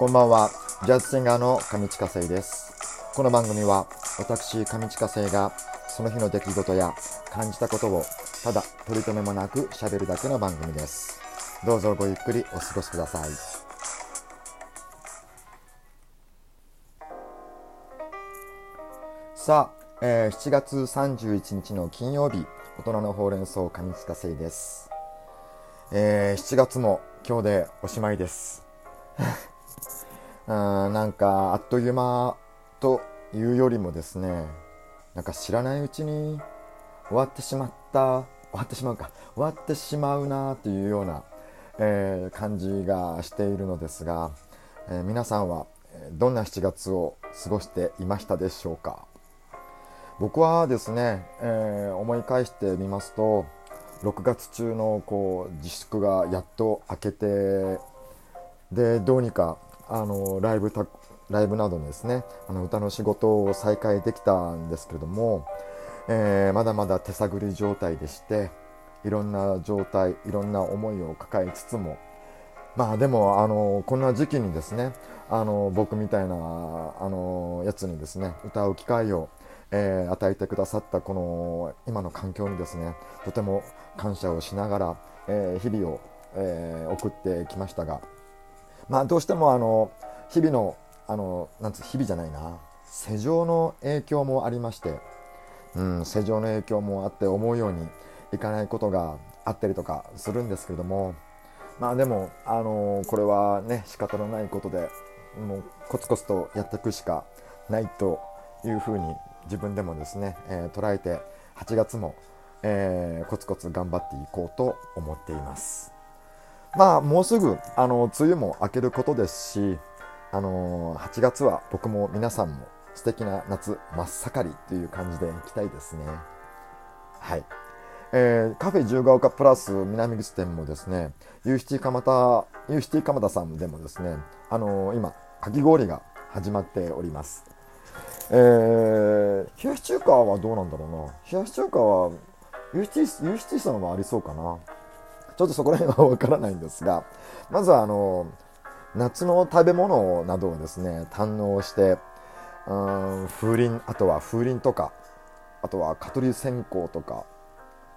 こんばんは、ジャズシンガーの上地下生です。この番組は私上地下生がその日の出来事や感じたことをただ取り留めもなく喋るだけの番組です。どうぞごゆっくりお過ごしください。さあ、えー7月31日の金曜日、大人のほうれん草上地下生です。えー7月も今日でおしまいです。うんなんかあっという間というよりもですねなんか知らないうちに終わってしまった終わってしまうか終わってしまうなというような、えー感じがしているのですが、えー皆さんはどんな7月を過ごしていましたでしょうか？僕はですね、えー思い返してみますと6月中のこう自粛がやっと明けてでどうにかあのライブライブなどのですねあの歌の仕事を再開できたんですけれども、えーまだまだ手探り状態でしていろんな状態いろんな思いを抱えつつもまあでもあのこんな時期にですねあの僕みたいなあのやつにですね歌う機会を、えー与えてくださったこの今の環境にですねとても感謝をしながら、えー日々を、えー送ってきましたがまあどうしてもあの日々のあのなんつう日々じゃないな。世情の影響もありまして、うん、世情の影響もあって思うようにいかないことがあったりとかするんですけれども。まあでもあのこれはね仕方のないことでもうコツコツとやっていくしかないというふうに自分でもですね、えー捉えて8月も、えーコツコツ頑張っていこうと思っています。まあもうすぐあの梅雨も明けることですし、あの8月は僕も皆さんも素敵な夏真っ盛りという感じでいきたいですね。はい。えーカフェ自由が丘プラス南口店もですね、ユーシティ蒲田、ユーシティ蒲田さんでもですね、あの今、かき氷が始まっております。えー、冷やし中華はどうなんだろうな。冷やし中華は、ユーシティ、ユーシティさんはありそうかな。ちょっとそこら辺はわからないんですが、まずはあの、夏の食べ物などをですね、堪能して、うーん風鈴、あとは風鈴とか、あとは蚊取り線香とか、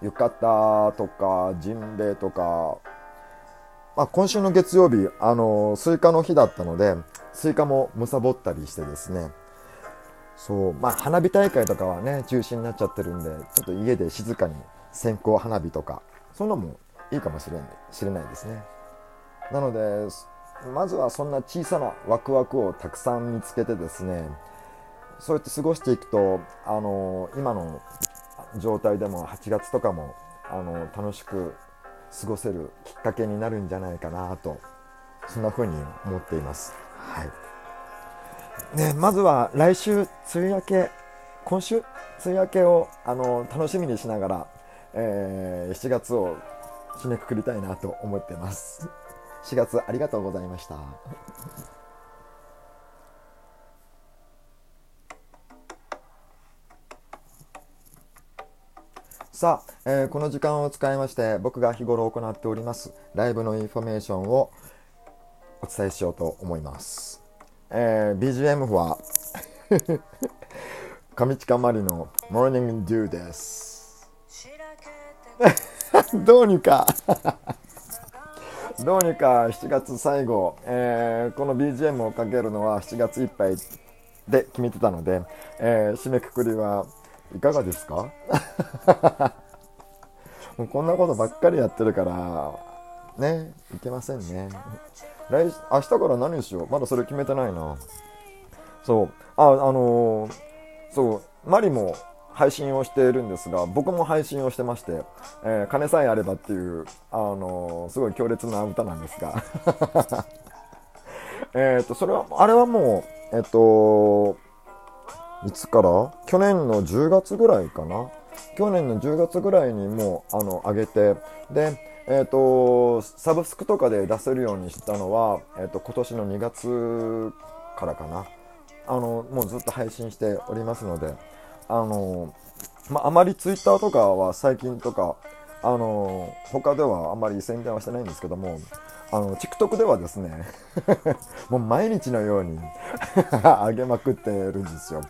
浴衣とか、甚平とか、まあ、今週の月曜日、あの、スイカの日だったので、スイカもむさぼったりしてですね、そう、まあ、花火大会とかはね、中止になっちゃってるんで、ちょっと家で静かに線香花火とか、そんなのもいいかもしれない知れないですね。なので、まずはそんな小さなワクワクをたくさん見つけてですね、そうやって過ごしていくと、あの、今の状態でも8月とかも、あの、楽しく過ごせるきっかけになるんじゃないかなと、そんな風に思っています。はい。ね、まずは来週梅雨明け今週梅雨明けをあの楽しみにしながら、えー7月を締めくくりたいなと思ってます。4月ありがとうございました。さあ、えーこの時間を使いまして僕が日頃行っておりますライブのインフォメーションをお伝えしようと思います。えー BGM は 上近まりの Morning Dew です。どうにか。どうにか7月最後、えーこの BGM をかけるのは7月いっぱいで決めてたので、えー締めくくりはいかがですか？もうこんなことばっかりやってるからねいけませんね。来明日から何しよう？まだそれ決めてないな。そう。ああのーそう。マリも配信をしているんですが僕も配信をしてまして「えー金さえあれば」っていう、あのーすごい強烈な歌なんですが。えっとそれはあれはもうえっ、といつから？去年の10月ぐらいかな？去年の10月ぐらいにもうあの上げてでえー、とサブスクとかで出せるようにしたのは、えー、と今年の2月からかな。あのもうずっと配信しておりますので。あの、まあ、あまりツイッターとかは最近とかあの他ではあまり宣伝はしてないんですけどもあの TikTok ではですね もう毎日のように 上げまくってるんですよ。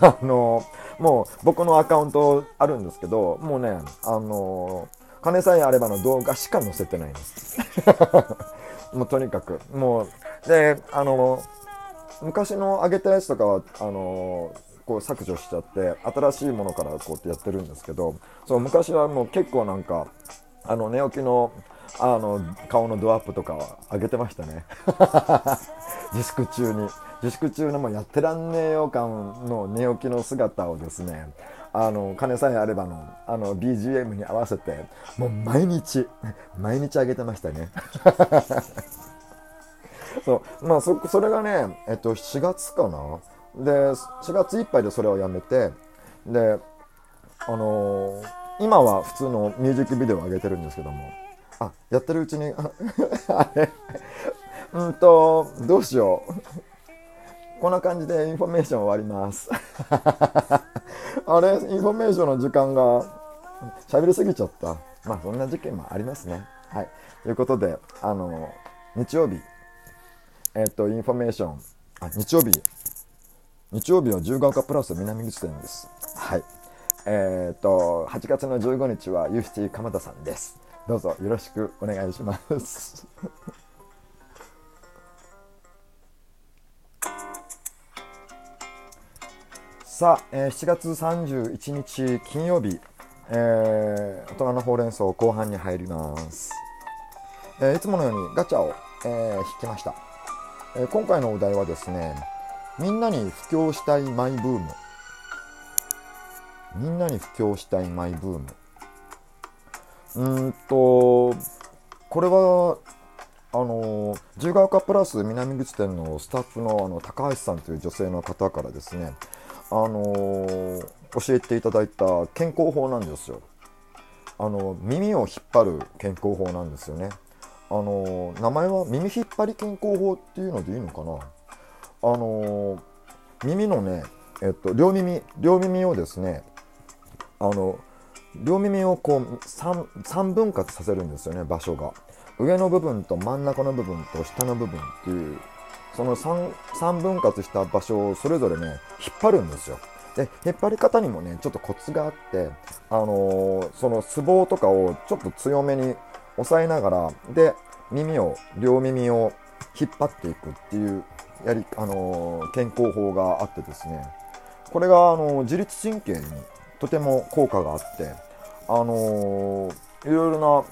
あのもう僕のアカウントあるんですけどもうねあの金さえあればの動画しか載せてないんです。もうとにかく。もうであの昔の上げたやつとかはあのこう削除しちゃって新しいものからこうやってやってるんですけどそう昔はもう結構なんかあの寝起きのあの顔のドアップとかは上げてましたね。自粛中に。自粛中のもうやってらんねえよ感の寝起きの姿をですねあの金さえあればのあの BGM に合わせてもう毎日毎日上げてましたね。そう。まあそそれがねえっと4月かな？で4月いっぱいでそれをやめてであのー、今は普通のミュージックビデオを上げてるんですけども。あやってるうちに あれ？うんとどうしよう。こんな感じでインフォメーション終わります。あれ？インフォメーションの時間が喋りすぎちゃった。まあそんな事件もありますね。はい。ということであの日曜日。えっ、とインフォメーション。あ日曜日。日曜日は十ヶ丘プラス南口店です。はい。えっ、と、8月の15日はユーシティ蒲田さんです。どうぞよろしくお願いします。さあ、えー、7月31日金曜日、えー、大人のほうれん草後半に入ります。えー、いつものようにガチャを、えー、引きました、えー。今回のお題はですね、みんなに布教したいマイブーム。みんなに布教したいマイブーム。うんとこれはあの自由が丘プラス南口店のスタッフのあの高橋さんという女性の方からですねあの教えていただいた健康法なんですよ。あの耳を引っ張る健康法なんですよね。あの名前は耳引っ張り健康法っていうのでいいのかな？あのー、耳のね、えっと、両耳、両耳をですね、あの、両耳をこう 3, 3分割させるんですよね、場所が。上の部分と真ん中の部分と下の部分っていう、その 3, 3分割した場所をそれぞれね、引っ張るんですよ。で、引っ張り方にもね、ちょっとコツがあって、あのー、そのツボとかをちょっと強めに押さえながら、で、耳を、両耳を引っ張っていくっていうやり、あの健康法があってですね。これが、あの自律神経にとても効果があって、あのいろいろ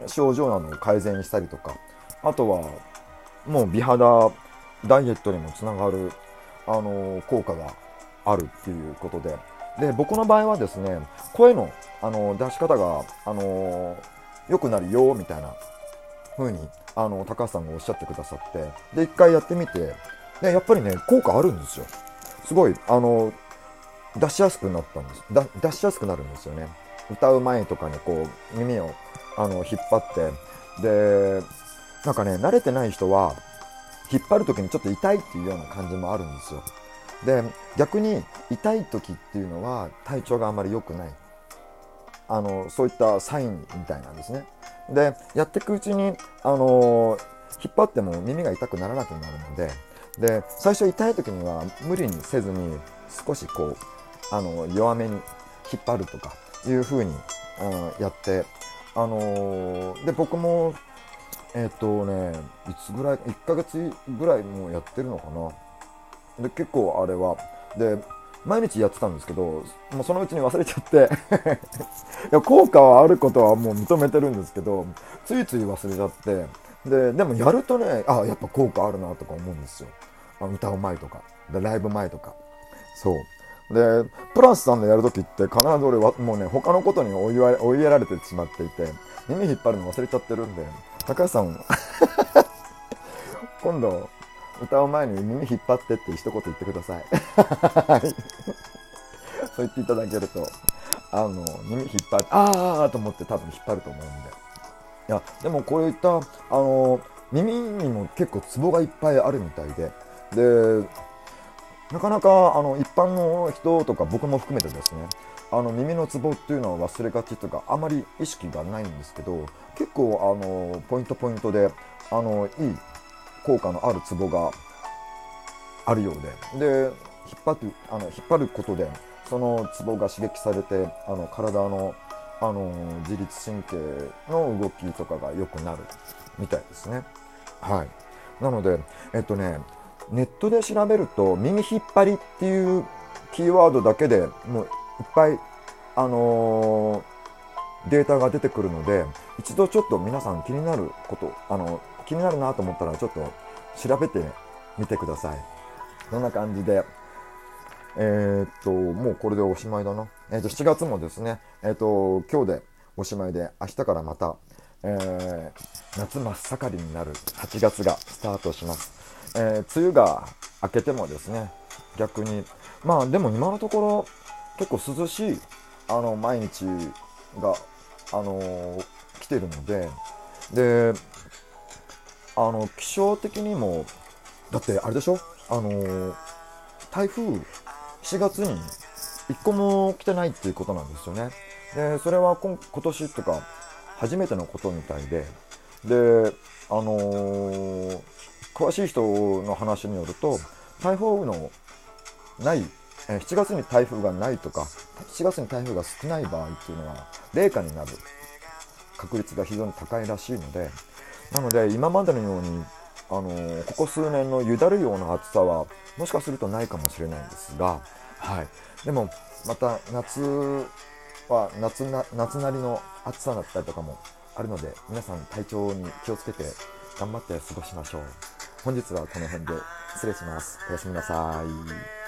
な症状などを改善したりとかあとはもう美肌ダイエットにもつながる、あの効果があるっていうことで。で僕の場合はですね声の、あの出し方が、あの良くなるよみたいな風にあの高橋さんがおっしゃってくださってで一回やってみてでやっぱりね効果あるんですよ。すごいあの出しやすくなったんです。出しやすくなるんですよね。歌う前とかにこう耳をあの引っ張ってでなんかね慣れてない人は引っ張る時にちょっと痛いっていうような感じもあるんですよ。で逆に痛い時っていうのは体調があまり良くない。あのそういったサインみたいなんですね。でやっていくうちに、あの引っ張っても耳が痛くならなくなるのでで最初痛い時には無理にせずに少しこうあの弱めに引っ張るとかいう風に、うん、やって、あの、で僕もえっ、ー、とねいつぐらい1ヶ月ぐらいもうやってるのかな。で結構あれはで毎日やってたんですけど、もうそのうちに忘れちゃって いや、効果はあることはもう認めてるんですけど、ついつい忘れちゃって、で、でもやるとね、あ、やっぱ効果あるなとか思うんですよ。歌う前とか、で、ライブ前とか。そう。で、プラスさんのやるときって必ず俺はもうね、他のことに追い追いやられてしまっていて、耳引っ張るの忘れちゃってるんで、高橋さん、今度、歌う前に耳引っ張ってって一言言ってください。そう言っていただけると、あの、耳引っ張って、あーと思って多分引っ張ると思うんで。いや、でもこういった、あの、耳にも結構ツボがいっぱいあるみたいで、で、なかなかあの一般の人とか僕も含めてですねあの耳のツボっていうのは忘れがちとかあまり意識がないんですけど結構あのポイントポイントであのいい効果のあるツボがあるようでで引っ張るあの引っ張ることでそのツボが刺激されてあの体のあの自律神経の動きとかが良くなるみたいですね。はい、なのでえっとねネットで調べると耳引っ張りっていうキーワードだけでもういっぱいあのー、データが出てくるので一度ちょっと皆さん気になることあの気になるなと思ったらちょっと調べてみてください。そんな感じでえー、っと、もうこれでおしまいだな。えー、っと、7月もですね、えー、っと、今日でおしまいで、明日からまた、え夏真っ盛りになる8月がスタートします。え梅雨が明けてもですね、逆に、まあでも今のところ結構涼しい、あの、毎日が、あの来てるので、で、あの、気象的にも、だってあれでしょ？あの台風7月に1個も来てないっていうことなんですよね。で、それは今今年とか初めてのことみたいで、で、あのー、詳しい人の話によると、台風のない、7月に台風がないとか、7月に台風が少ない場合っていうのは、冷夏になる確率が非常に高いらしいので、なので、今までのようにあのー、ここ数年のゆだるような暑さはもしかするとないかもしれないんですが、はい、でもまた夏は夏な夏なりの暑さだったりとかもあるので皆さん体調に気をつけて頑張って過ごしましょう。本日はこの辺で失礼します。おやすみなさい